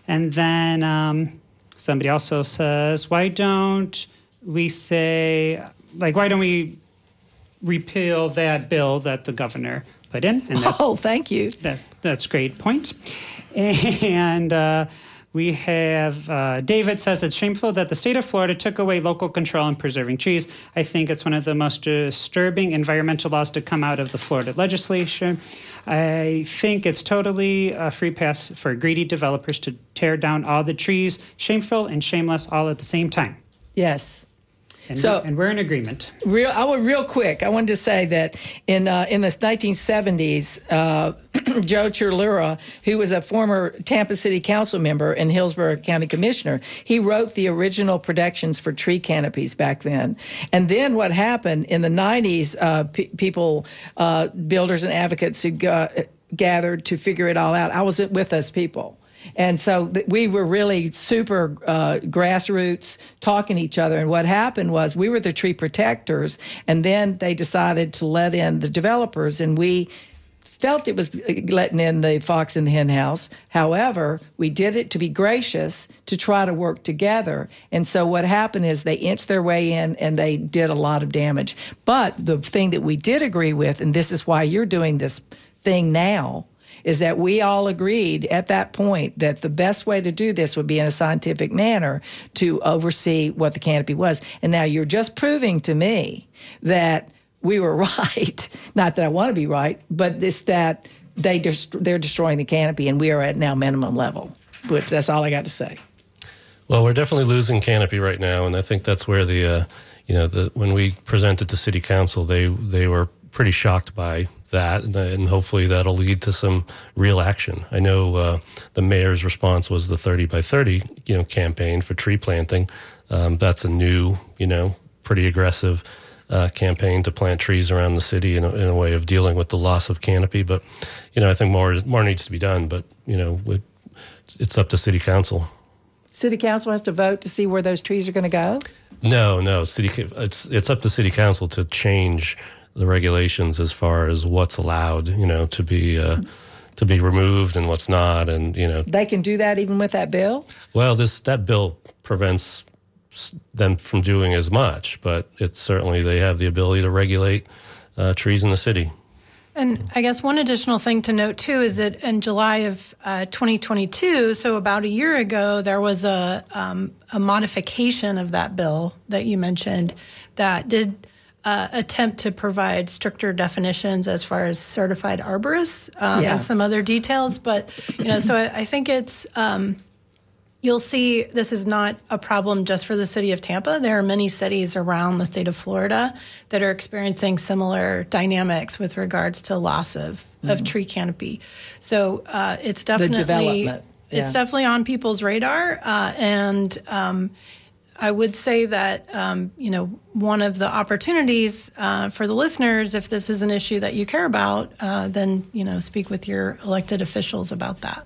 And then um, somebody also says, why don't we say, like, why don't we repeal that bill that the governor put in? And that, Oh, thank you. that, that's a great point. <laughs> And uh, we have uh, David says it's shameful that the state of Florida took away local control in preserving trees. I think it's one of the most disturbing environmental laws to come out of the Florida legislation. I think it's totally a free pass for greedy developers to tear down all the trees, shameful and shameless all at the same time. Yes. And, So- and we're in agreement. Real, I would real quick. I wanted to say that in uh, in the 1970s, uh, <clears throat> Joe Chillura, who was a former Tampa City Council member and Hillsborough County Commissioner, he wrote the original protections for tree canopies back then. And then what happened in the 90s? Uh, pe people, uh, builders and advocates who got, gathered to figure it all out. I was with those people. And so th- we were really super uh, grassroots talking to each other. And what happened was we were the tree protectors, and then they decided to let in the developers, and we felt it was uh, letting in the fox in the hen house. However, we did it to be gracious to try to work together. And so what happened is they inched their way in and they did a lot of damage. But the thing that we did agree with, and this is why you're doing this thing now, is that we all agreed at that point that the best way to do this would be in a scientific manner to oversee what the canopy was. And now you're just proving to me that we were <laughs> right. Not that I want to be right, but it's that they dest- they're destroying the canopy and we are at now minimum level. Which that's all I got to say. Well, we're definitely losing canopy right now, and I think that's where the, uh, you know, the when we presented to City Council, they they were pretty shocked by that, and, and hopefully that'll lead to some real action. I know uh, the mayor's response was the 30 by 30, you know, campaign for tree planting. Um, that's a new, you know, pretty aggressive. Uh, campaign to plant trees around the city in a, in a way of dealing with the loss of canopy, but you know I think more more needs to be done. But you know it, it's up to city council. City council has to vote to see where those trees are going to go. No, no. City. It's it's up to city council to change the regulations as far as what's allowed. You know, to be uh, to be removed and what's not, and you know. They can do that even with that bill. Well, this that bill prevents them from doing as much, but it's certainly they have the ability to regulate uh, trees in the city. And I guess one additional thing to note too is that in July of uh, 2022, so about a year ago, there was a um, a modification of that bill that you mentioned that did uh, attempt to provide stricter definitions as far as certified arborists um, Yeah. and some other details. But you know, so I, I think it's. Um, You'll see this is not a problem just for the city of Tampa. There are many cities around the state of Florida that are experiencing similar dynamics with regards to loss of, of tree canopy. So uh, it's definitely development, yeah. it's definitely on people's radar, uh, and um, I would say that um, you know one of the opportunities uh, for the listeners, if this is an issue that you care about, uh, then you know speak with your elected officials about that.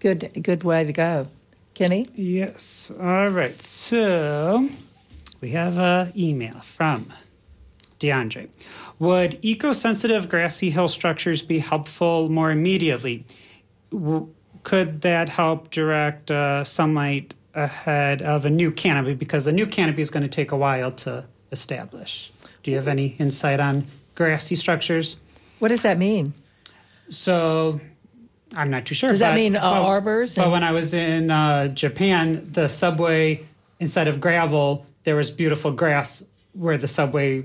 Good, good way to go. Kenny? Yes. All right. So we have an email from DeAndre. Would eco sensitive grassy hill structures be helpful more immediately? W- could that help direct uh, sunlight ahead of a new canopy? Because a new canopy is going to take a while to establish. Do you have any insight on grassy structures? What does that mean? So I'm not too sure. Does that but- mean, uh, but- arbors But when I was in uh, Japan, the subway instead of gravel, there was beautiful grass where the subway,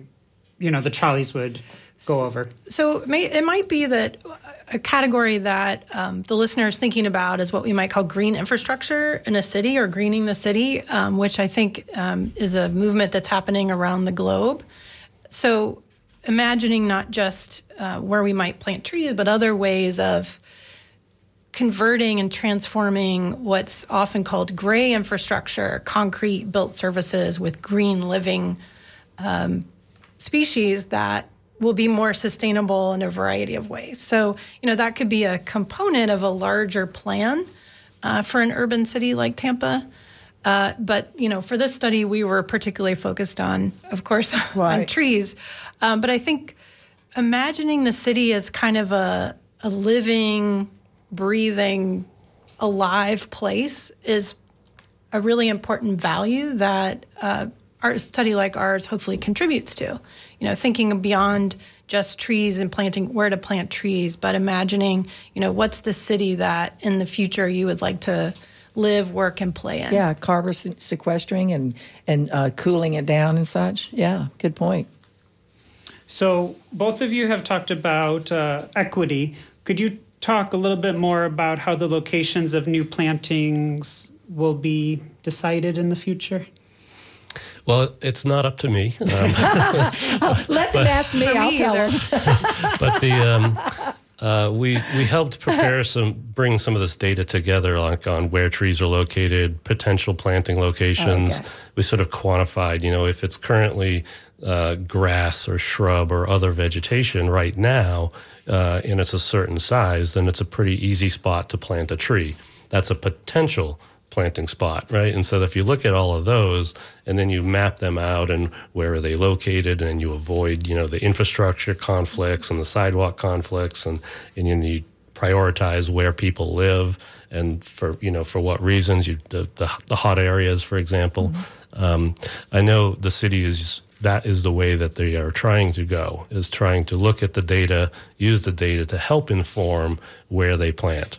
you know, the trolleys would go over. So it, may, it might be that a category that um, the listener is thinking about is what we might call green infrastructure in a city or greening the city, um, which I think um, is a movement that's happening around the globe. So imagining not just uh, where we might plant trees, but other ways of converting and transforming what's often called gray infrastructure, concrete built services with green living um, species that will be more sustainable in a variety of ways. So, you know, that could be a component of a larger plan uh, for an urban city like Tampa. Uh, but you know, for this study, we were particularly focused on, of course, <laughs> on trees. Um, but I think imagining the city as kind of a, a living, breathing, alive place is a really important value that uh, our study like ours hopefully contributes to. You know, thinking beyond just trees and planting where to plant trees, but imagining, you know, what's the city that in the future you would like to live, work, and play in. Yeah, carbon sequestering and and uh, cooling it down and such. Yeah, good point. So both of you have talked about uh, equity. Could you talk a little bit more about how the locations of new plantings will be decided in the future? Well, it's not up to me, um, <laughs> Let them ask me. For I'll me tell either. them. <laughs> but the um, uh, we we helped prepare some, bring some of this data together, like on where trees are located, potential planting locations. Okay. We sort of quantified, you know, if it's currently uh, grass or shrub or other vegetation right now, uh, and it's a certain size, then it's a pretty easy spot to plant a tree. That's a potential planting spot, right? And so if you look at all of those and then you map them out and where are they located and you avoid, you know, the infrastructure conflicts and the sidewalk conflicts and, and you, you prioritize where people live and for, you know, for what reasons, you, the, the, the hot areas, for example. Um, I know the city is that is the way that they are trying to go is trying to look at the data use the data to help inform where they plant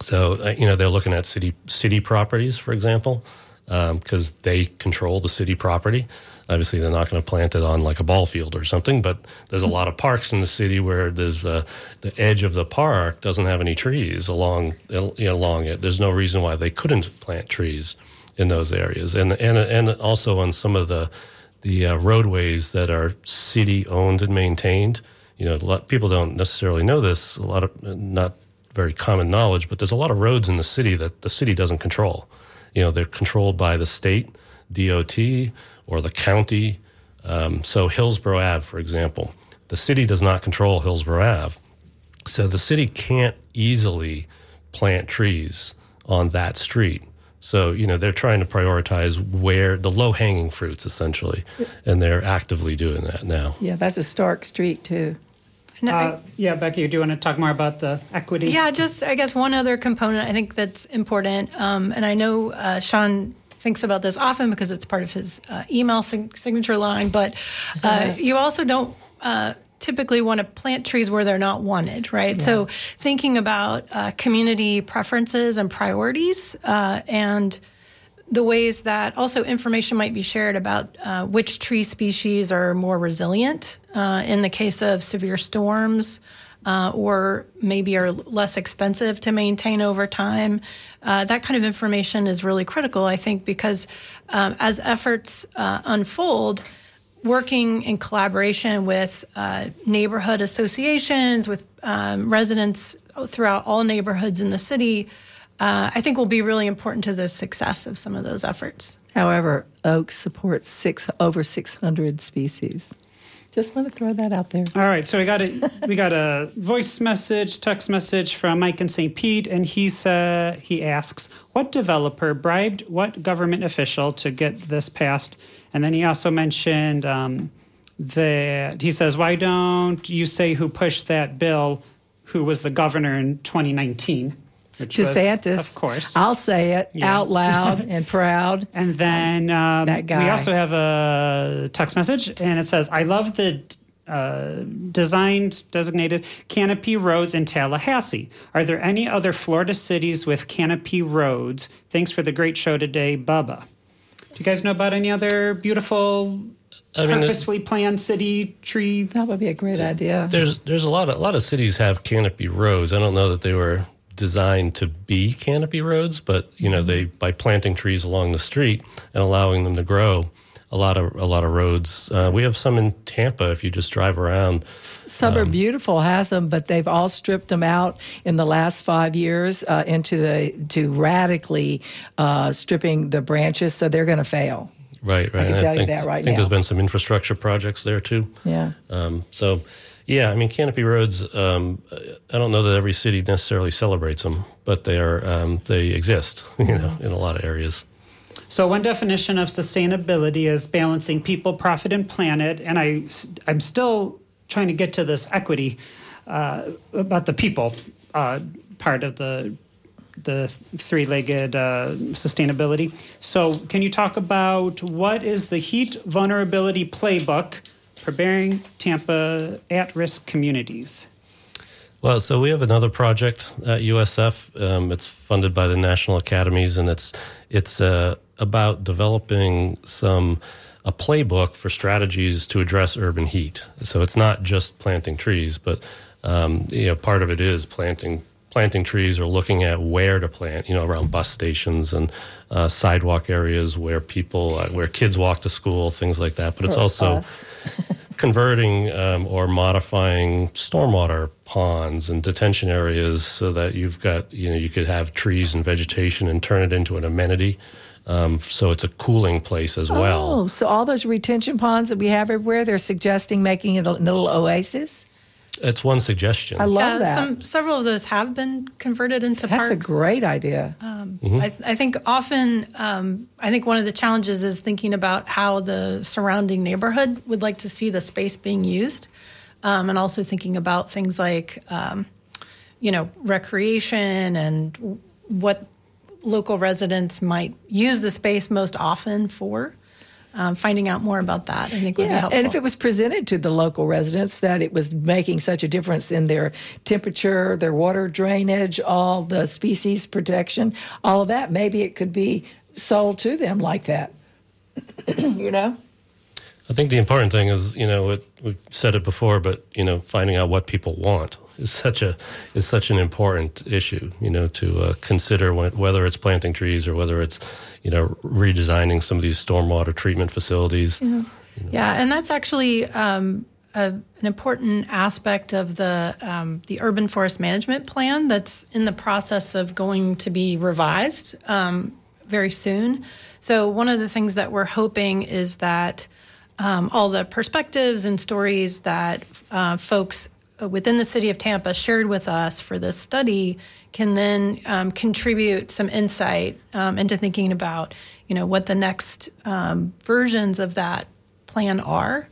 so uh, you know they're looking at city city properties, for example, because they control the city property. Obviously, they're not going to plant it on like a ball field or something. But there's a lot of parks in the city where there's uh, the edge of the park doesn't have any trees along you know, along it. There's no reason why they couldn't plant trees in those areas, and and and also on some of the the uh, roadways that are city owned and maintained. You know, a lot, people don't necessarily know this. A lot of not very common knowledge, but there's a lot of roads in the city that the city doesn't control. You know, they're controlled by the state, DOT, or the county. Um, so Hillsborough Ave, for example, the city does not control Hillsborough Ave. So the city can't easily plant trees on that street. So, you know, they're trying to prioritize where the low hanging fruits, essentially, and they're actively doing that now. Yeah, that's a stark street too. I- Uh, yeah, Becky, do you want to talk more about the equity? Yeah, just I guess one other component I think that's important, um, and I know uh, Shawn thinks about this often because it's part of his uh, email sig- signature line, but uh, you also don't. Uh, typically want to plant trees where they're not wanted right so thinking about uh, community preferences and priorities uh, and the ways that also information might be shared about uh, which tree species are more resilient uh, in the case of severe storms, uh, or maybe are less expensive to maintain over time. Uh, that kind of information is really critical, I think, because um, as efforts uh, unfold, working in collaboration with uh, neighborhood associations, with um, residents throughout all neighborhoods in the city, uh, I think will be really important to the success of some of those efforts. However, oak supports six over 600 species. Just want to throw that out there. All right, so we got a we got a voice message, text message from Mike in St. Pete, and he said he asks, "What developer bribed what government official to get this passed?" And then he also mentioned um, that he says, "Why don't you say who pushed that bill? Who was the governor in 2019?" Which was, DeSantis. of course. I'll say it Yeah. out loud <laughs> and proud. And then um, That guy. we also have a text message, and it says, "I love the uh, designed designated canopy roads in Tallahassee. Are there any other Florida cities with canopy roads? Thanks for the great show today, Bubba." Do you guys know about any other beautiful, I mean, purposefully planned city tree? That would be a great idea. There's there's a lot of a lot of cities have canopy roads. I don't know that they were designed to be canopy roads, but you know they by planting trees along the street and allowing them to grow. A lot of a lot of roads. Uh, we have some in Tampa. If you just drive around, Suburb Beautiful has them, but they've all stripped them out in the last five years uh, into the to radically uh, stripping the branches, so they're going to fail. right, right. can tell you think, that right I think now. there's been some infrastructure projects there too. Yeah. Um, so, yeah, I mean, canopy roads. Um, I don't know that every city necessarily celebrates them, but they are um, they exist. <laughs> You know, in a lot of areas. So one definition of sustainability is balancing people, profit, and planet. And I, I'm still trying to get to this equity uh, about the people uh, part of the the three-legged uh, sustainability. So can you talk about what is the heat vulnerability playbook preparing Tampa at-risk communities? Well, so we have another project at USF. Um, it's funded by the national academies, and it's it's uh, about developing some a playbook for strategies to address urban heat. So it's not just planting trees, but um, you know, part of it is planting planting trees or looking at where to plant. You know, around bus stations and uh, sidewalk areas where people uh, where kids walk to school, things like that. But it's also <laughs> converting um, or modifying stormwater ponds and detention areas so that you've got you know you could have trees and vegetation and turn it into an amenity um, so it's a cooling place as well Oh, so all those retention ponds that we have everywhere, they're suggesting making it a little oasis. It's one suggestion I love that. Some several of those have been converted into That's parks. That's a great idea. I, th- I think often, um, I think one of the challenges is thinking about how the surrounding neighborhood would like to see the space being used, um, and also thinking about things like, um, you know, recreation and what local residents might use the space most often for. Um, finding out more about that, I think, would be helpful. and if it was presented to the local residents that it was making such a difference in their temperature, their water drainage, all the species protection, all of that, maybe it could be sold to them like that. <clears throat> you know? I think the important thing is you know it, we've said it before but you know finding out what people want is such a is such an important issue you know to uh, consider when, whether it's planting trees or whether it's you know redesigning some of these stormwater treatment facilities. Yeah, and that's actually um, a, an important aspect of the um, the urban forest management plan that's in the process of going to be revised um, very soon. So one of the things that we're hoping is that um, all the perspectives and stories that uh, folks within the city of Tampa shared with us for this study can then um, contribute some insight um, into thinking about, you know, what the next um, versions of that plan are.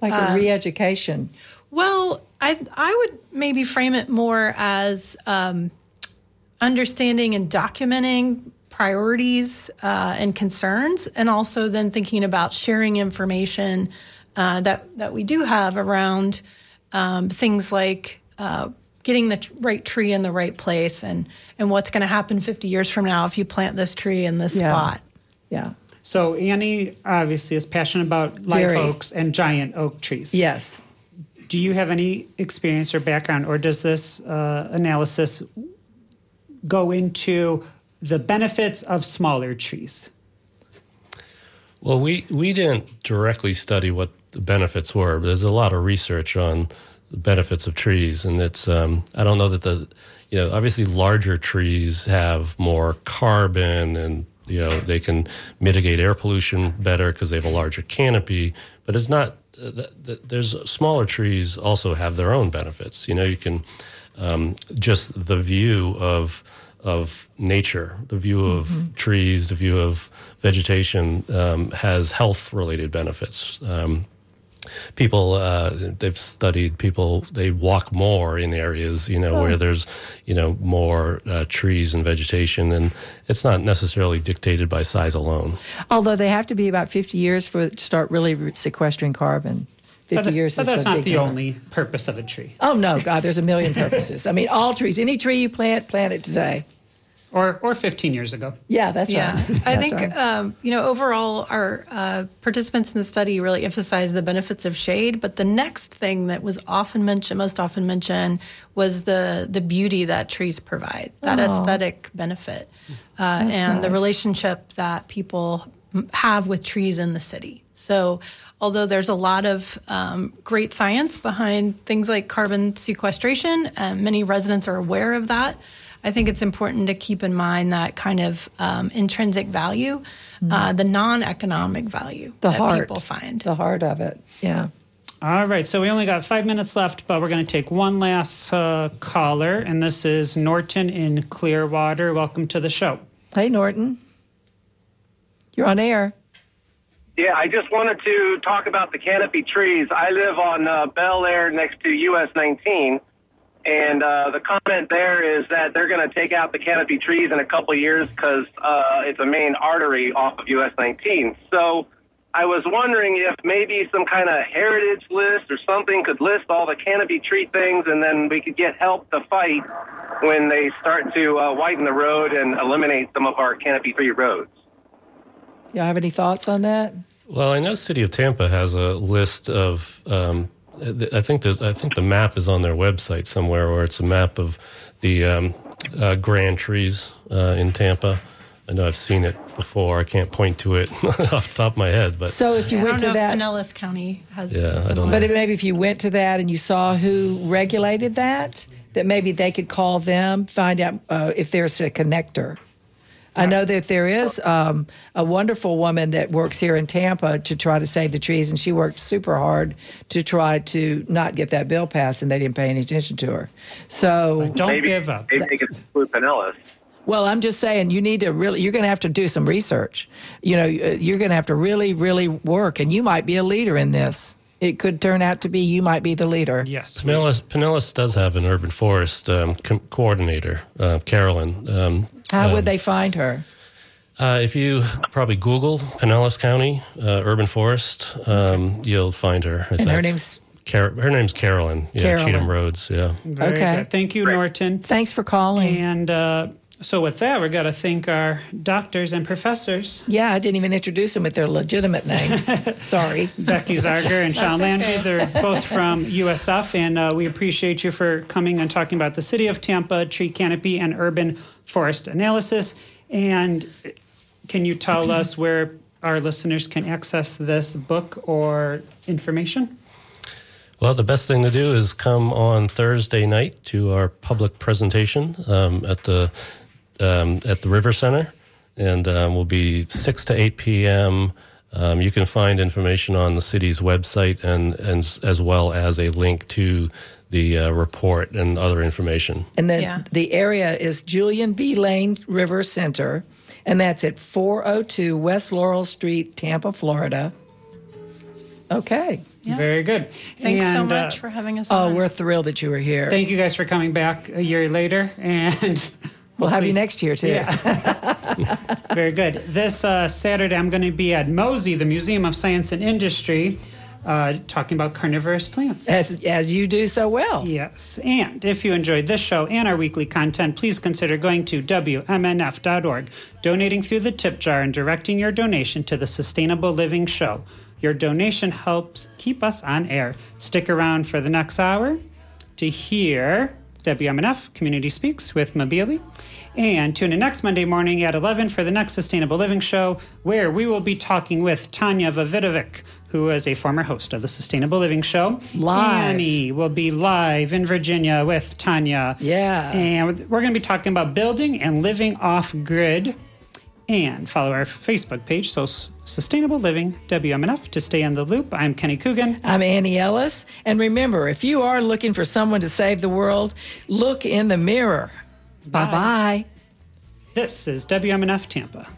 Like a re education. Well, I I would maybe frame it more as um, understanding and documenting priorities uh, and concerns, and also then thinking about sharing information uh, that that we do have around um, things like uh, getting the right tree in the right place, and and what's going to happen 50 years from now if you plant this tree in this Yeah. spot. Yeah. So Annie obviously is passionate about live Very. oaks and giant oak trees. Yes. do you have any experience or background, or does this uh, analysis go into the benefits of smaller trees? Well, we, we didn't directly study what the benefits were, but there's a lot of research on the benefits of trees. And it's, um, I don't know that the, you know, obviously larger trees have more carbon and, you know, they can mitigate air pollution better because they have a larger canopy, but it's not, uh, there's smaller trees also have their own benefits. You know, you can, um, just the view of, of nature, the view of mm-hmm. trees, the view of vegetation um, has health related benefits. Um, people uh, they've studied people they walk more in areas you know oh. where there's you know more uh, trees and vegetation and it's not necessarily dictated by size alone although they have to be about 50 years for to start really sequestering carbon 50 but, years but that's not the only purpose of a tree oh no god there's a million purposes i mean all trees any tree you plant plant it today or or 15 years ago. Yeah, that's yeah. right. <laughs> I that's think right. um, you know overall our uh, participants in the study really emphasized the benefits of shade, but the next thing that was often mentioned, most often mentioned, was the the beauty that trees provide, that oh. aesthetic benefit, uh, and nice. the relationship that people have with trees in the city. So although there's a lot of um, great science behind things like carbon sequestration, uh, many residents are aware of that. I think it's important to keep in mind that kind of um, intrinsic value, mm-hmm. uh, the non-economic value the that heart, people find. The heart of it, yeah. All right, so we only got five minutes left, but we're going to take one last uh, caller, and this is Norton in Clearwater. Welcome to the show. Hey, Norton. You're on air. Yeah, I just wanted to talk about the canopy trees. I live on uh, Belleair next to US 19 and uh, the comment there is that they're going to take out the canopy trees in a couple years because uh, it's a main artery off of US 19. So I was wondering if maybe some kind of heritage list or something could list all the canopy tree things, and then we could get help to fight when they start to uh, widen the road and eliminate some of our canopy tree roads. Y'all have any thoughts on that? Well, I know City of Tampa has a list of um, I think there's, I think the map is on their website somewhere, or it's a map of the um, uh, grand trees uh, in Tampa. I know I've seen it before. I can't point to it <laughs> off the top of my head, but so if you I went to that, Pinellas County has. Yeah, I don't know. But maybe if you went to that and you saw who regulated that, that maybe they could call them, find out uh, if there's a connector. I know that there is um, a wonderful woman that works here in Tampa to try to save the trees, and she worked super hard to try to not get that bill passed, and they didn't pay any attention to her. So don't maybe, give up. Maybe they could include Pinellas. Well, I'm just saying you need to really, you're going to have to do some research. You know, you're going to have to really, really work, and you might be a leader in this it could turn out to be you might be the leader. Yes. Pinellas, Pinellas does have an urban forest um, co- coordinator, uh, Carolyn. Um, How um, would they find her? Uh, if you probably Google Pinellas County uh, urban forest, um, you'll find her. I and think. her name's Car- her name's Carolyn. Yeah, Carolyn. Cheatham Roads. Yeah. Very okay. Good. Thank you, Norton. Thanks for calling. And uh, so, with that, we've got to thank our doctors and professors. Yeah, I didn't even introduce them with their legitimate name. <laughs> Sorry. Becky Zarger and <laughs> Shawn Landry. Okay. They're both from USF, and uh, we appreciate you for coming and talking about the City of Tampa tree canopy and urban forest analysis. And can you tell us where our listeners can access this book or information? Well, the best thing to do is come on Thursday night to our public presentation um, at the um, at the River Center, and um, will be 6 to 8 p.m. Um, you can find information on the city's website and, and as well as a link to the uh, report and other information. And then yeah. the area is Julian B. Lane River Center, and that's at 402 West Laurel Street, Tampa, Florida. Okay. Yeah. Very good. Thanks and, so much uh, for having us. Oh, on. we're thrilled that you were here. Thank you guys for coming back a year later, and <laughs> We'll have you next year too. Yeah. <laughs> Very good. This uh, Saturday, I'm going to be at MOSI, the Museum of Science and Industry, uh, talking about carnivorous plants. As, as you do so well. Yes. And if you enjoyed this show and our weekly content, please consider going to WMNF.org, donating through the tip jar, and directing your donation to the Sustainable Living Show. Your donation helps keep us on air. Stick around for the next hour to hear WMNF Community Speaks with Mabili. And tune in next Monday morning at 11 for the next Sustainable Living Show, where we will be talking with Tanya Vidovich, who is a former host of the Sustainable Living Show. Live. Annie will be live in Virginia with Tanya. Yeah. And we're going to be talking about building and living off grid. And follow our Facebook page, so Sustainable Living WMNF, to stay in the loop. I'm Kenny Coogan. I'm Annie Ellis. And remember, if you are looking for someone to save the world, look in the mirror. Bye bye. This is WMNF Tampa.